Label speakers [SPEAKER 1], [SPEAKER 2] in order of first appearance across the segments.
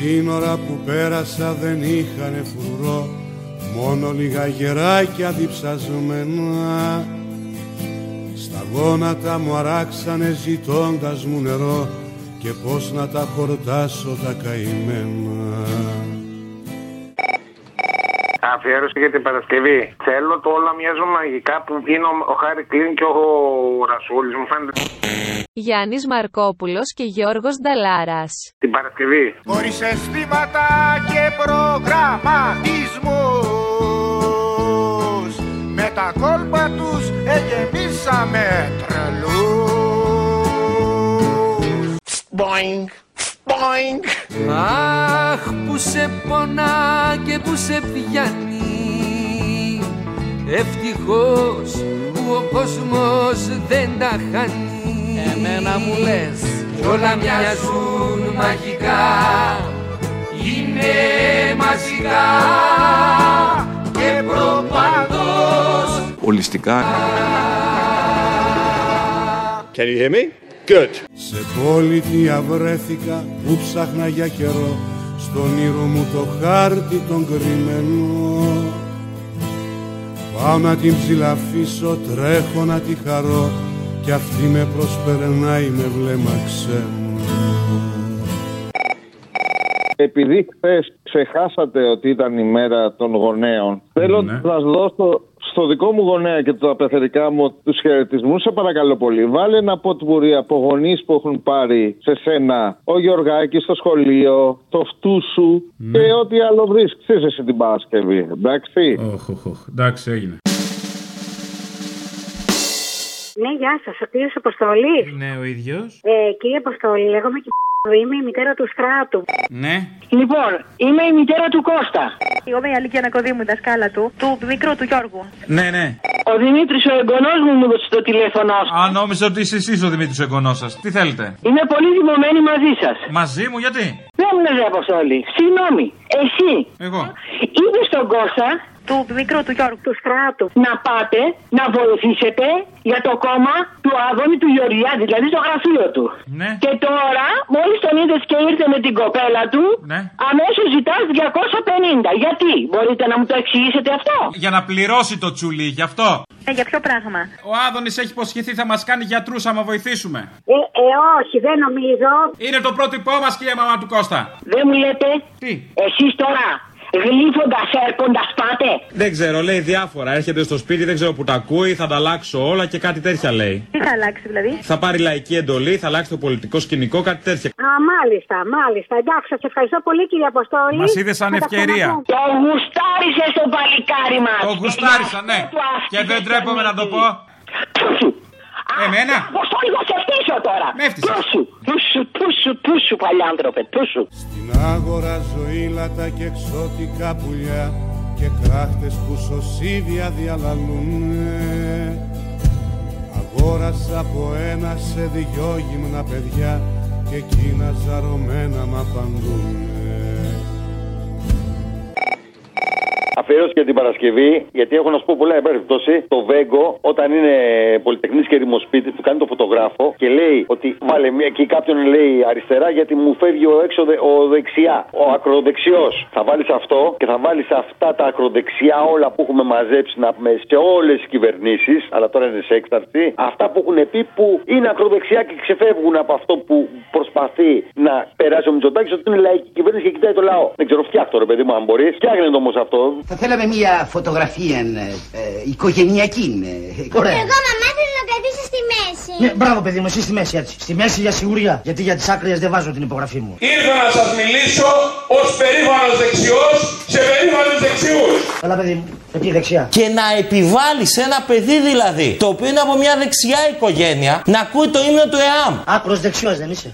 [SPEAKER 1] σύνορα που πέρασα δεν είχανε φρουρό Μόνο λίγα γεράκια διψασμένα Στα γόνατα μου αράξανε ζητώντας μου νερό Και πως να τα χορτάσω τα καημένα
[SPEAKER 2] Αφιέρωση για την Παρασκευή. Θέλω το όλα μοιάζουν μαγικά που είναι ο, ο Χάρη Κλίν και ο, ο Ρασούλης. Μου φαίνεται
[SPEAKER 3] Γιάννης Μαρκόπουλος και Γιώργος Νταλάρας.
[SPEAKER 2] την Παρασκευή.
[SPEAKER 4] Χωρίς αισθήματα και προγραμματισμούς. Με τα κόλπα τους εγεμίσαμε τρελούς. Boing, boing.
[SPEAKER 5] Αχ που σε πονά και που σε πιάνει. Ευτυχώς που ο κόσμος δεν τα χάνει Εμένα μου λες Κι όλα μοιάζουν μαγικά Είναι μαζικά Και προπαντός
[SPEAKER 6] Ολιστικά. Can you hear me? Good.
[SPEAKER 1] Σε πολιτεία βρέθηκα που ψάχνα για καιρό Στον ήρω μου το χάρτη τον κρυμμένο Πάω να την ψηλαφίσω, τρέχω να τη χαρώ Κι αυτή με προσπερνάει με βλέμμα ξένο
[SPEAKER 7] Επειδή χθες ξεχάσατε ότι ήταν η μέρα των γονέων, θέλω
[SPEAKER 8] Ναι.
[SPEAKER 7] να σας δώσω στο δικό μου γονέα και τα πεθερικά μου τους χαιρετισμούς. Σε παρακαλώ πολύ. Βάλε ένα ποτμπουρί από γονείς που έχουν πάρει σε σένα ο Γιωργάκης στο σχολείο, το φτού σου
[SPEAKER 8] Ναι.
[SPEAKER 7] και ό,τι άλλο βρίσκεις εσύ την Παρασκευή. Εντάξει.
[SPEAKER 8] Οχ, οχ, οχ. Εντάξει, έγινε.
[SPEAKER 9] Ναι, γεια σας. Ο κύριος Αποστολή.
[SPEAKER 8] Ναι, ο ίδιος.
[SPEAKER 9] Ε, κύριε Αποστολή, λέγομαι και είμαι η μητέρα του Στράτου.
[SPEAKER 8] Ναι.
[SPEAKER 9] Λοιπόν, είμαι η μητέρα του Κώστα. Εγώ είμαι η Αλίκη Ανακοδήμου, η δασκάλα του, του μικρού του Γιώργου.
[SPEAKER 8] Ναι, ναι.
[SPEAKER 9] Ο Δημήτρης, ο εγγονός μου, μου έδωσε το τηλέφωνο.
[SPEAKER 8] Α, νόμιζα ότι είσαι εσείς ο Δημήτρης ο εγγονός σας. Τι θέλετε;
[SPEAKER 9] Είμαι πολύ δημομένη μαζί σας.
[SPEAKER 8] Μαζί μου, γιατί;
[SPEAKER 9] Δεν μου λέει Αποστολή. Συγγνώμη, εσύ
[SPEAKER 8] Εγώ.
[SPEAKER 9] είπε στον Κώστα; Του μικρού του Γιώργου, τους Στράτου, να πάτε να βοηθήσετε για το κόμμα του Άδωνη του Γεωργιάδη, δηλαδή στο γραφείο του.
[SPEAKER 8] Ναι.
[SPEAKER 9] Και τώρα, μόλις τον είδες και ήρθε με την κοπέλα του,
[SPEAKER 8] Ναι.
[SPEAKER 9] αμέσως ζητάς 250. Γιατί, μπορείτε να μου το εξηγήσετε αυτό;
[SPEAKER 8] Για να πληρώσει το τσουλί, γι' αυτό.
[SPEAKER 9] Ε, για ποιο πράγμα;
[SPEAKER 8] Ο Άδωνης έχει υποσχεθεί θα μας κάνει γιατρούς άμα βοηθήσουμε.
[SPEAKER 9] Ε, ε, όχι, δεν νομίζω.
[SPEAKER 8] Είναι το πρότυπό μας, κυρία μαμά του Κώστα.
[SPEAKER 9] Δεν μου λέτε;
[SPEAKER 8] Τι;
[SPEAKER 9] Εσείς τώρα, γλύφοντας, έρχοντας, πάτε.
[SPEAKER 6] Δεν ξέρω, λέει διάφορα. Έρχεται στο σπίτι, δεν ξέρω που τα ακούει, θα τα αλλάξω όλα και κάτι τέτοια λέει.
[SPEAKER 9] Τι θα αλλάξει δηλαδή;
[SPEAKER 6] Θα πάρει λαϊκή εντολή, θα αλλάξει το πολιτικό σκηνικό, κάτι τέτοια.
[SPEAKER 9] Α, μάλιστα, μάλιστα. Εντάξει, σας ευχαριστώ πολύ κύριε Αποστόλη.
[SPEAKER 8] Μας είδες σαν
[SPEAKER 9] Θα τα
[SPEAKER 8] ευκαιρία.
[SPEAKER 9] ξαναπούμε. Το γουστάρισες στο παλικάρι μας.
[SPEAKER 8] Το γουστάρισα, ναι. Και δεν τρέπομαι να το πω. Εμένα.
[SPEAKER 9] Αποστόλη, θα σε φτύσω τώρα.
[SPEAKER 8] Με έφτυσες.
[SPEAKER 9] Τούσου, τούσου, τούσου, τούσου, παλιάνθρωπε, τούσου.
[SPEAKER 1] Στην άγορα ζωήλατα και εξώτικα πουλιά και κράχτες που σωσίδια διαλαλούνε Αγόρασα από ένα σε δυο γυμνα παιδιά και εκείνα ζαρωμένα μ' απαντούνε
[SPEAKER 10] Αφιέρωση για την Παρασκευή, γιατί έχω να σου πω πολλά υπέρπτωση. Το Βέγκο, όταν είναι πολυτεχνής και δημοσπίτη, του κάνει το φωτογράφο και λέει ότι βάλε μια και κάποιον λέει αριστερά γιατί μου φεύγει ο έξω δε- ο δεξιά. Ο ακροδεξιός. Θα βάλεις αυτό και θα βάλεις αυτά τα ακροδεξιά όλα που έχουμε μαζέψει να πούμε σε όλες τις κυβερνήσεις, αλλά τώρα είναι σε έκταρτη. Αυτά που έχουν πει που είναι ακροδεξιά και ξεφεύγουν από αυτό που προσπαθεί να περάσει ο Μητσοτάκης ότι είναι λαϊκή κυβέρνηση και κοιτάει το λαό. Δεν ξέρω, φτιάχτω ρε παιδί μου, αν μπορείς. Φτιάχνει το όμως αυτό.
[SPEAKER 11] Θα θέλαμε μια φωτογραφία ε, ε, οικογενειακή. Ε, ωραία.
[SPEAKER 12] Εγώ μαμά θέλω να καθίσω στη μέση.
[SPEAKER 11] Ναι, μπράβο παιδί μου, εσύ στη μέση έτσι. Στη μέση για σιγουριά. Γιατί για τις άκρες δεν βάζω την υπογραφή μου.
[SPEAKER 13] Ήρθα να σας μιλήσω ως περήφανος δεξιός σε περήφανους δεξιούς.
[SPEAKER 11] Καλά παιδί μου, εκεί δεξιά.
[SPEAKER 14] Και να επιβάλλεις σε ένα παιδί δηλαδή, το οποίο είναι από μια δεξιά οικογένεια, να ακούει το ύμνο του ΕΑΜ.
[SPEAKER 11] Άκρος δεξιός δεν είσαι.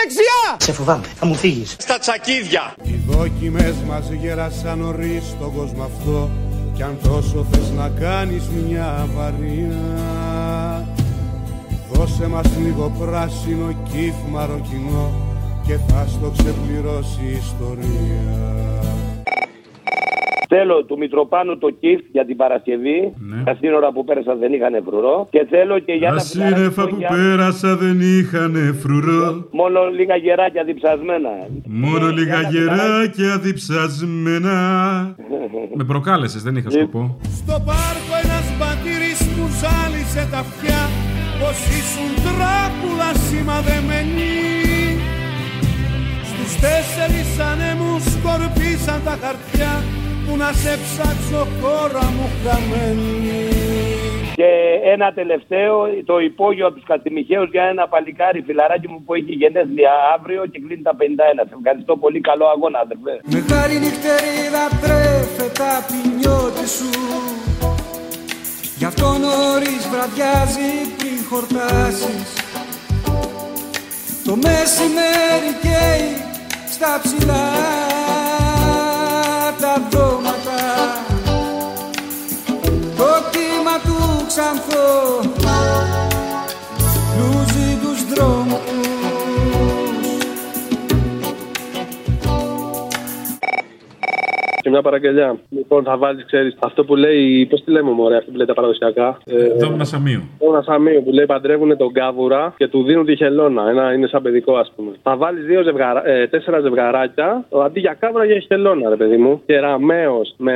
[SPEAKER 14] Πάντα δεξιά!
[SPEAKER 11] Σε φοβάμαι, θα μου φύγεις.
[SPEAKER 13] Στα τσακίδια.
[SPEAKER 1] Οι δόκιμες μας γέρασαν νωρίς στον κόσμο αυτό κι αν τόσο θες να κάνεις μια αβαρία Δώσε μας λίγο πράσινο κύφ μαροκινό και θα στο ξεπληρώσει η ιστορία
[SPEAKER 15] Θέλω του Μητροπάνου το κιφ για την Παρασκευή. Τα σύνορα που πέρασαν δεν είχαν φρουρό. Και θέλω και για
[SPEAKER 1] Τα
[SPEAKER 15] τα
[SPEAKER 1] σύννεφα που πέρασα δεν είχαν φρουρό.
[SPEAKER 15] Μόνο λίγα γεράκια διψασμένα.
[SPEAKER 1] Μόνο λίγα γεράκια διψασμένα.
[SPEAKER 8] Με προκάλεσες, δεν είχα σκοπό.
[SPEAKER 1] Στο πάρκο ένας μπατήρης μου ζάλισε τα αυτιά Πως ήσουν τράπουλα σημαδεμένη Στους τέσσερις ανέμους σκορπίσαν τα χαρτιά Που να σε ψάξω χώρα μου χαμένη
[SPEAKER 15] Και ένα τελευταίο, το υπόγειο από τους Κατημιχαίους για ένα παλικάρι φιλαράκι μου που έχει γενέθλια αύριο και κλείνει τα 51. Σε ευχαριστώ πολύ. Καλό αγώνα, αδερφέ.
[SPEAKER 16] Μεγάλη νυχτερίδα τρέφεται απ' τη νιώτη σου Γι' αυτό νωρίς βραδιάζει πριν χορτάσεις Το μεσημέρι καίει στα ψηλά τα δώματα του
[SPEAKER 17] Και μια παραγγελιά. Λοιπόν, θα βάλεις, ξέρεις, αυτό που λέει. Πώς τη λέμε, Μωρέ, αυτό που λέει τα παραδοσιακά. Ε,
[SPEAKER 8] Δόμνα Σαμίου.
[SPEAKER 17] ένα σαμίο που λέει παντρεύουν τον κάβουρα και του δίνουν τη χελώνα. Ένα, είναι σαν παιδικό, ας πούμε. Θα βάλεις δύο ζευγαρα, ε, τέσσερα ζευγαράκια αντί για κάβουρα για χελώνα, ρε παιδί μου. Και ραμαίο με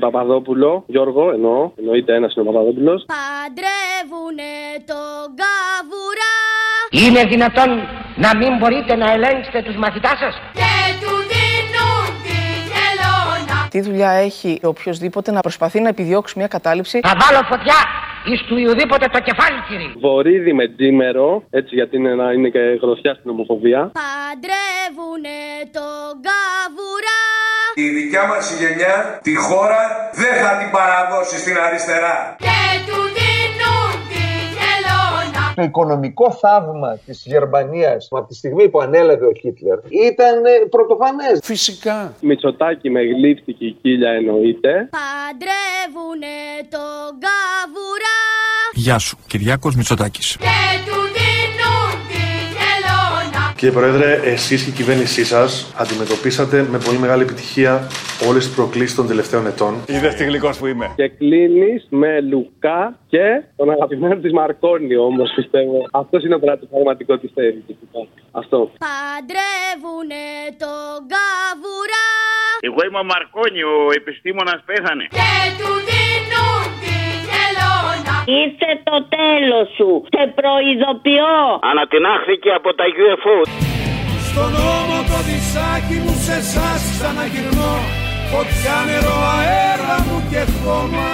[SPEAKER 17] Παπαδόπουλο. Γιώργο, εννοώ. Εννοείται ένας είναι ο Παπαδόπουλος.
[SPEAKER 12] Παντρεύουνε τον καβουρά
[SPEAKER 18] Είναι δυνατόν να μην μπορείτε να ελέγξετε τους μαθητάς σας;
[SPEAKER 19] Τι δουλειά έχει οποιοδήποτε να προσπαθεί να επιδιώξει μια κατάληψη.
[SPEAKER 18] Θα βάλω φωτιά εις του Ιουδήποτε το κεφάλι κύριε.
[SPEAKER 17] Βορύδι με τζίμερο. Έτσι, γιατί είναι, ένα, είναι και γροθιά στην ομοφοβία.
[SPEAKER 12] Παντρεύουνε τον καβουρά
[SPEAKER 13] Η δικιά μας η γενιά τη χώρα δεν θα την παραδώσει στην αριστερά.
[SPEAKER 12] και του δίνουν τη χελώνα.
[SPEAKER 20] Το οικονομικό θαύμα της Γερμανίας από τη στιγμή που ανέλαβε ο Χίτλερ ήταν ε, πρωτοφανές.
[SPEAKER 17] Φυσικά. Μητσοτάκι με γλύφτικη κύλια εννοείται.
[SPEAKER 12] Παντρεύουνε τον καβουρά
[SPEAKER 21] Γεια σου, Κυριάκος Μητσοτάκης.
[SPEAKER 12] και
[SPEAKER 22] Κύριε Πρόεδρε, εσείς και η κυβέρνησή σας αντιμετωπίσατε με πολύ μεγάλη επιτυχία όλες τις προκλήσεις των τελευταίων ετών.
[SPEAKER 17] Είδες τι γλυκός που είμαι. Και κλείνεις με Λουκά και τον αγαπημένο της Μαρκόνι όμως, πιστεύω. Αυτός είναι πράγμα το πραγματικό της θέλει. Αυτό.
[SPEAKER 12] Παντρεύουνε τον καβουρά
[SPEAKER 23] Εγώ είμαι ο Μαρκόνι, ο επιστήμονας πέθανε.
[SPEAKER 12] και του δίνουν τη χελώνα.
[SPEAKER 9] Ήρθε το τέλος σου. Σε προειδοποιώ.
[SPEAKER 23] Ανατινάχθηκε από τα UFO.
[SPEAKER 1] Στον νόμο το δισάκι μου σε εσάς ξαναγυρνώ Φωτιά νερό αέρα μου και χώμα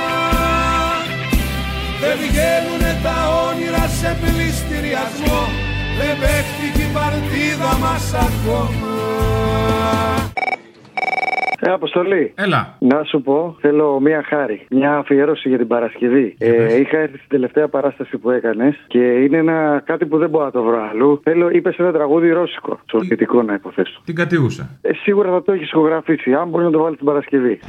[SPEAKER 1] Δεν βγαίνουνε τα όνειρα σε πληστηριασμό Δεν παίχτηκε η παρτίδα μας ακόμα
[SPEAKER 24] Ε, Αποστολή.
[SPEAKER 8] Έλα.
[SPEAKER 24] Να σου πω, θέλω μία χάρη. Μια αφιέρωση για την Παρασκευή. Ε, είχα έρθει στην τελευταία παράσταση που έκανες και είναι ένα κάτι που δεν μπορώ να το βρω αλλού. Θέλω, είπες ένα τραγούδι ρώσικο. Σοβιετικό να υποθέσω.
[SPEAKER 8] Την κατιούσα.
[SPEAKER 24] Ε, σίγουρα θα το έχεις ηχογραφήσει. Αν μπορείς να το βάλεις την Παρασκευή.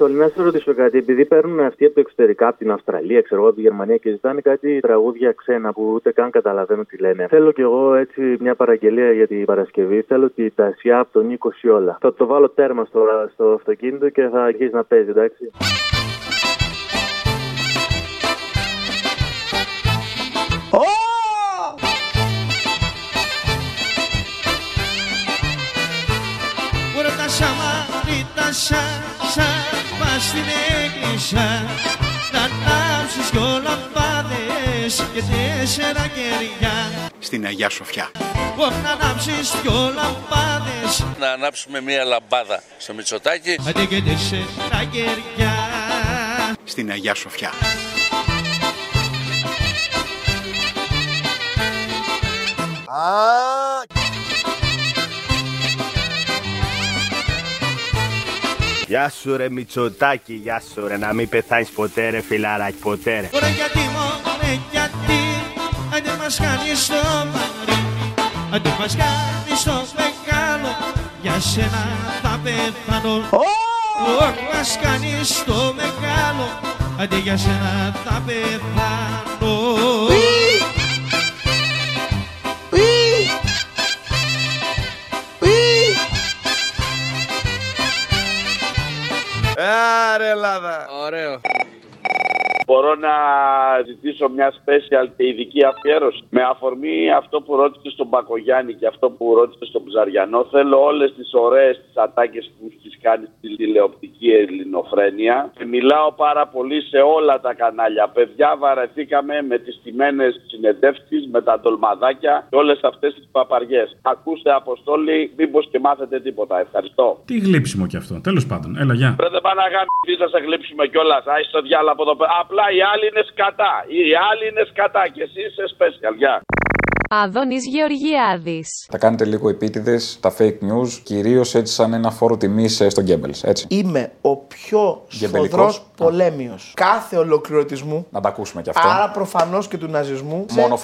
[SPEAKER 25] Αποστολή, να σε ρωτήσω κάτι. Επειδή παίρνουν αυτοί από το εξωτερικά, από την Αυστραλία, ξέρω εγώ, από τη Γερμανία και ζητάνε κάτι τραγούδια ξένα που ούτε καν καταλαβαίνω τι λένε. Θέλω κι εγώ έτσι μια παραγγελία για την Παρασκευή. Θέλω τη Τασιά από τον Νίκο Σιόλα. Θα το βάλω τέρμα στο, στο αυτοκίνητο και θα αρχίσει να παίζει, εντάξει.
[SPEAKER 16] Ωραία τα σαμαρίτα σαν σαν πας στην εκκλησιά Να ανάψεις δυο λαμπάδες και τέσσερα κεριά
[SPEAKER 21] Στην Αγιά Σοφιά.
[SPEAKER 16] Ω, Να ανάψεις δυο λαμπάδες
[SPEAKER 26] Να ανάψουμε μία λαμπάδα στο Μητσοτάκι.
[SPEAKER 16] Αντί και τέσσερα κεριά
[SPEAKER 21] Στην Αγιά Σοφιά.
[SPEAKER 27] Γεια σου ρε Μητσοτάκη, γεια σου ρε Να μην πεθάνεις ποτέ ρε φιλαράκι ποτέ ρε.
[SPEAKER 28] Ωραία γιατί μωρέ γιατί. Άντε μας κάνεις το βαρύ Άντε μας κάνεις το μεγάλο. Για σένα θα πεθάνω. Ωραία μας κάνεις το μεγάλο. Άντε για σένα θα πεθάνω
[SPEAKER 27] Άρε Ελλάδα
[SPEAKER 29] Ωραίο.
[SPEAKER 23] Μπορώ να ζητήσω μια special και ειδική αφιέρωση. Με αφορμή αυτό που ρώτησε στον Μπακογιάννη και αυτό που ρώτησε στον Ψαριανό, θέλω όλες τις ωραίες τις ατάκες που τι κάνει στη τηλεοπτική ελληνοφρένεια. Και μιλάω πάρα πολύ σε όλα τα κανάλια. Παιδιά, βαρεθήκαμε με τις τιμένε συνεντεύξεις, με τα τολμαδάκια και όλες αυτές τις παπαριές. Ακούστε, Αποστόλη, μήπως και μάθετε τίποτα. Ευχαριστώ.
[SPEAKER 8] Τι γλύψιμο κι αυτό. Τέλος πάντων, έλα, γεια.
[SPEAKER 23] Ρε δεν πάνε να γάμψει, θα σε γλύψουμε κιόλας. Άι στο διάλογο από εδώ πέρα. Απλά οι άλλοι είναι σκατά. Οι άλλοι είναι σκατά και εσύ είσαι special. Γεια.
[SPEAKER 30] Άδωνης Γεωργιάδης.
[SPEAKER 31] Θα κάνετε λίγο επίτηδες τα fake news, κυρίως έτσι σαν ένα φόρο τιμής στον Γκέμπελς. Έτσι.
[SPEAKER 32] Είμαι ο πιο
[SPEAKER 31] Γεμπελικός.
[SPEAKER 32] σφοδρός πολέμιος κάθε ολοκληρωτισμού,
[SPEAKER 31] Να τα ακούσουμε κι αυτό.
[SPEAKER 32] άρα προφανώς και του ναζισμού.
[SPEAKER 31] Μόνο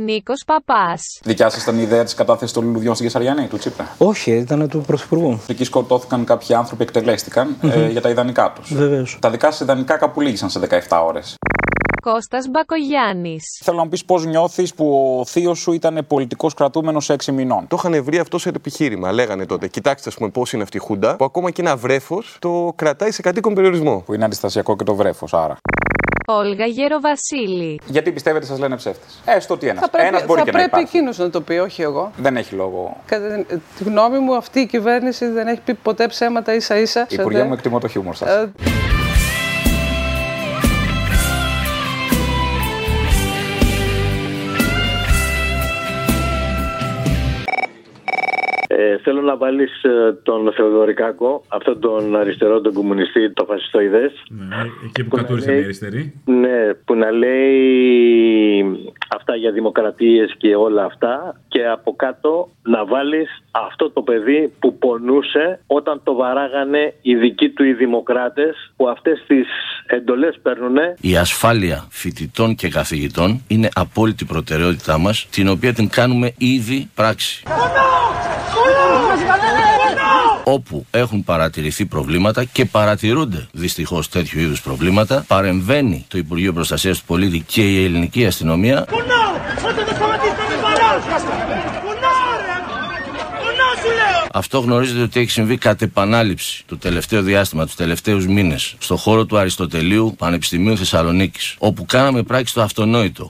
[SPEAKER 31] φιλοχουντικό.
[SPEAKER 30] Νίκος Παπάς.
[SPEAKER 31] Δικιά σας ήταν η ιδέα της κατάθεσης των λουλουδιών στην Κεσαριανή, του Τσίπρα;
[SPEAKER 33] Όχι, ήταν του Πρωθυπουργού.
[SPEAKER 31] Εκεί σκοτώθηκαν κάποιοι άνθρωποι, εκτελέστηκαν ε, για τα ιδανικά τους.
[SPEAKER 33] Βεβαίως.
[SPEAKER 31] Τα δικά σας ιδανικά κάπου λύγησαν σε 17 ώρες.
[SPEAKER 30] Κώστας Μπακογιάννης.
[SPEAKER 31] Θέλω να μου πεις πώς νιώθεις που ο θείος σου ήταν πολιτικός κρατούμενος 6 μηνών.
[SPEAKER 34] Το είχαν βρει αυτό σε επιχείρημα. Λέγανε τότε, κοιτάξτε ας πούμε, πώς είναι αυτή η Χούντα, που ακόμα και ένα βρέφος το κρατάει σε κατοίκον περιορισμό.
[SPEAKER 31] Που είναι αντιστασιακό και το βρέφος, άρα.
[SPEAKER 30] Όλγα Γεροβασίλη.
[SPEAKER 31] Γιατί πιστεύετε σας λένε ψεύτες; Έστω ότι ένας.
[SPEAKER 19] Θα πρέπει,
[SPEAKER 31] Ένας μπορεί
[SPEAKER 19] θα
[SPEAKER 31] και να
[SPEAKER 19] πρέπει
[SPEAKER 31] υπάρχει.
[SPEAKER 19] εκείνος να το πει, όχι εγώ.
[SPEAKER 31] Δεν έχει λόγο.
[SPEAKER 19] Κατά τη γνώμη μου, αυτή η κυβέρνηση δεν έχει πει ποτέ ψέματα ίσα ίσα.
[SPEAKER 31] Η Υπουργέ μου εκτιμώ το χιούμορ σας.
[SPEAKER 19] Ε,
[SPEAKER 25] Ε, θέλω να βάλεις τον Θεοδωρικάκο, αυτόν τον αριστερό, τον κομμουνιστή, το φασιστοειδές.
[SPEAKER 8] Ναι, εκεί που κατούρισαν οι αριστεροί.
[SPEAKER 25] Ναι, που να λέει αυτά για δημοκρατίες και όλα αυτά και από κάτω να βάλεις αυτό το παιδί που πονούσε όταν το βαράγανε οι δικοί του οι δημοκράτες που αυτές τις εντολές παίρνουνε
[SPEAKER 26] Η ασφάλεια φοιτητών και καθηγητών είναι απόλυτη προτεραιότητά μας, την οποία την κάνουμε ήδη πράξη. Όπου έχουν παρατηρηθεί προβλήματα και παρατηρούνται δυστυχώς τέτοιου είδους προβλήματα, παρεμβαίνει το Υπουργείο Προστασίας του Πολίτη και η ελληνική αστυνομία. Αυτό γνωρίζετε ότι έχει συμβεί κατ' επανάληψη το τελευταίο διάστημα, τους τελευταίους μήνες, στο χώρο του Αριστοτελείου Πανεπιστημίου Θεσσαλονίκης, όπου κάναμε πράξη το αυτονόητο.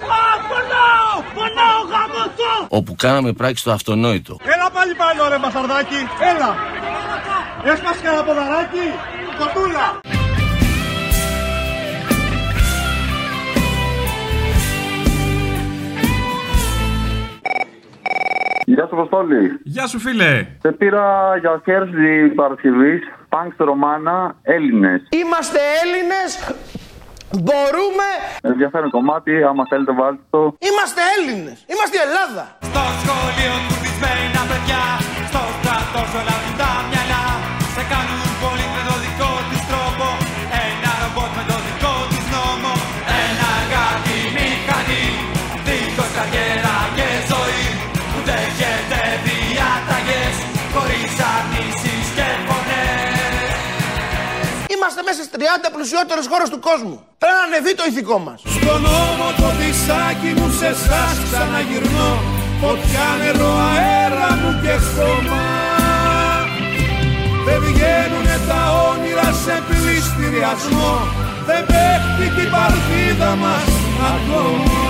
[SPEAKER 26] Όπου κάναμε πράξη το αυτονόητο.
[SPEAKER 35] Έλα πάλι πάνω ρε μπασταρδάκι, έλα. Έσπασε κανένα ποδαράκι, κοτούλα.
[SPEAKER 36] Γεια σου, Αποστόλη.
[SPEAKER 8] Γεια σου, φίλε.
[SPEAKER 36] Σε πήρα για χέρι Παρασκευής. Πανκ στο Ρωμάνα, Έλληνες.
[SPEAKER 32] Είμαστε Έλληνες, μπορούμε,
[SPEAKER 36] Ενδιαφέρον κομμάτι, άμα θέλετε βάλτε το.
[SPEAKER 32] είμαστε Έλληνες, είμαστε η Ελλάδα.
[SPEAKER 16] Στο σχολείο κουμπισμένα παιδιά. Στο στρατό σου όλα τα μυαλά. Σε κάνουν πολύ με το δικό τους τρόπο. Ένα ρομπότ με το δικό τους νόμο. Ένα κάτι μηχανή. Δίχως καριέρα και ζωή. Που δέχεται διάταγες Χωρίς αρνήσεις και φωνές.
[SPEAKER 32] Είμαστε μέσα στις 30 πλουσιότερες χώρες του κόσμου. Πρέπει να ανεβεί το ηθικό μας.
[SPEAKER 1] Στον νόμο το δισάκι μου σε εσάς ξαναγυρνώ Φωτιά, νερό, αέρα μου και χώμα Δεν βγαίνουνε τα όνειρα σε πληστηριασμό. Δεν παίχτηκε η παρτίδα μας ακόμα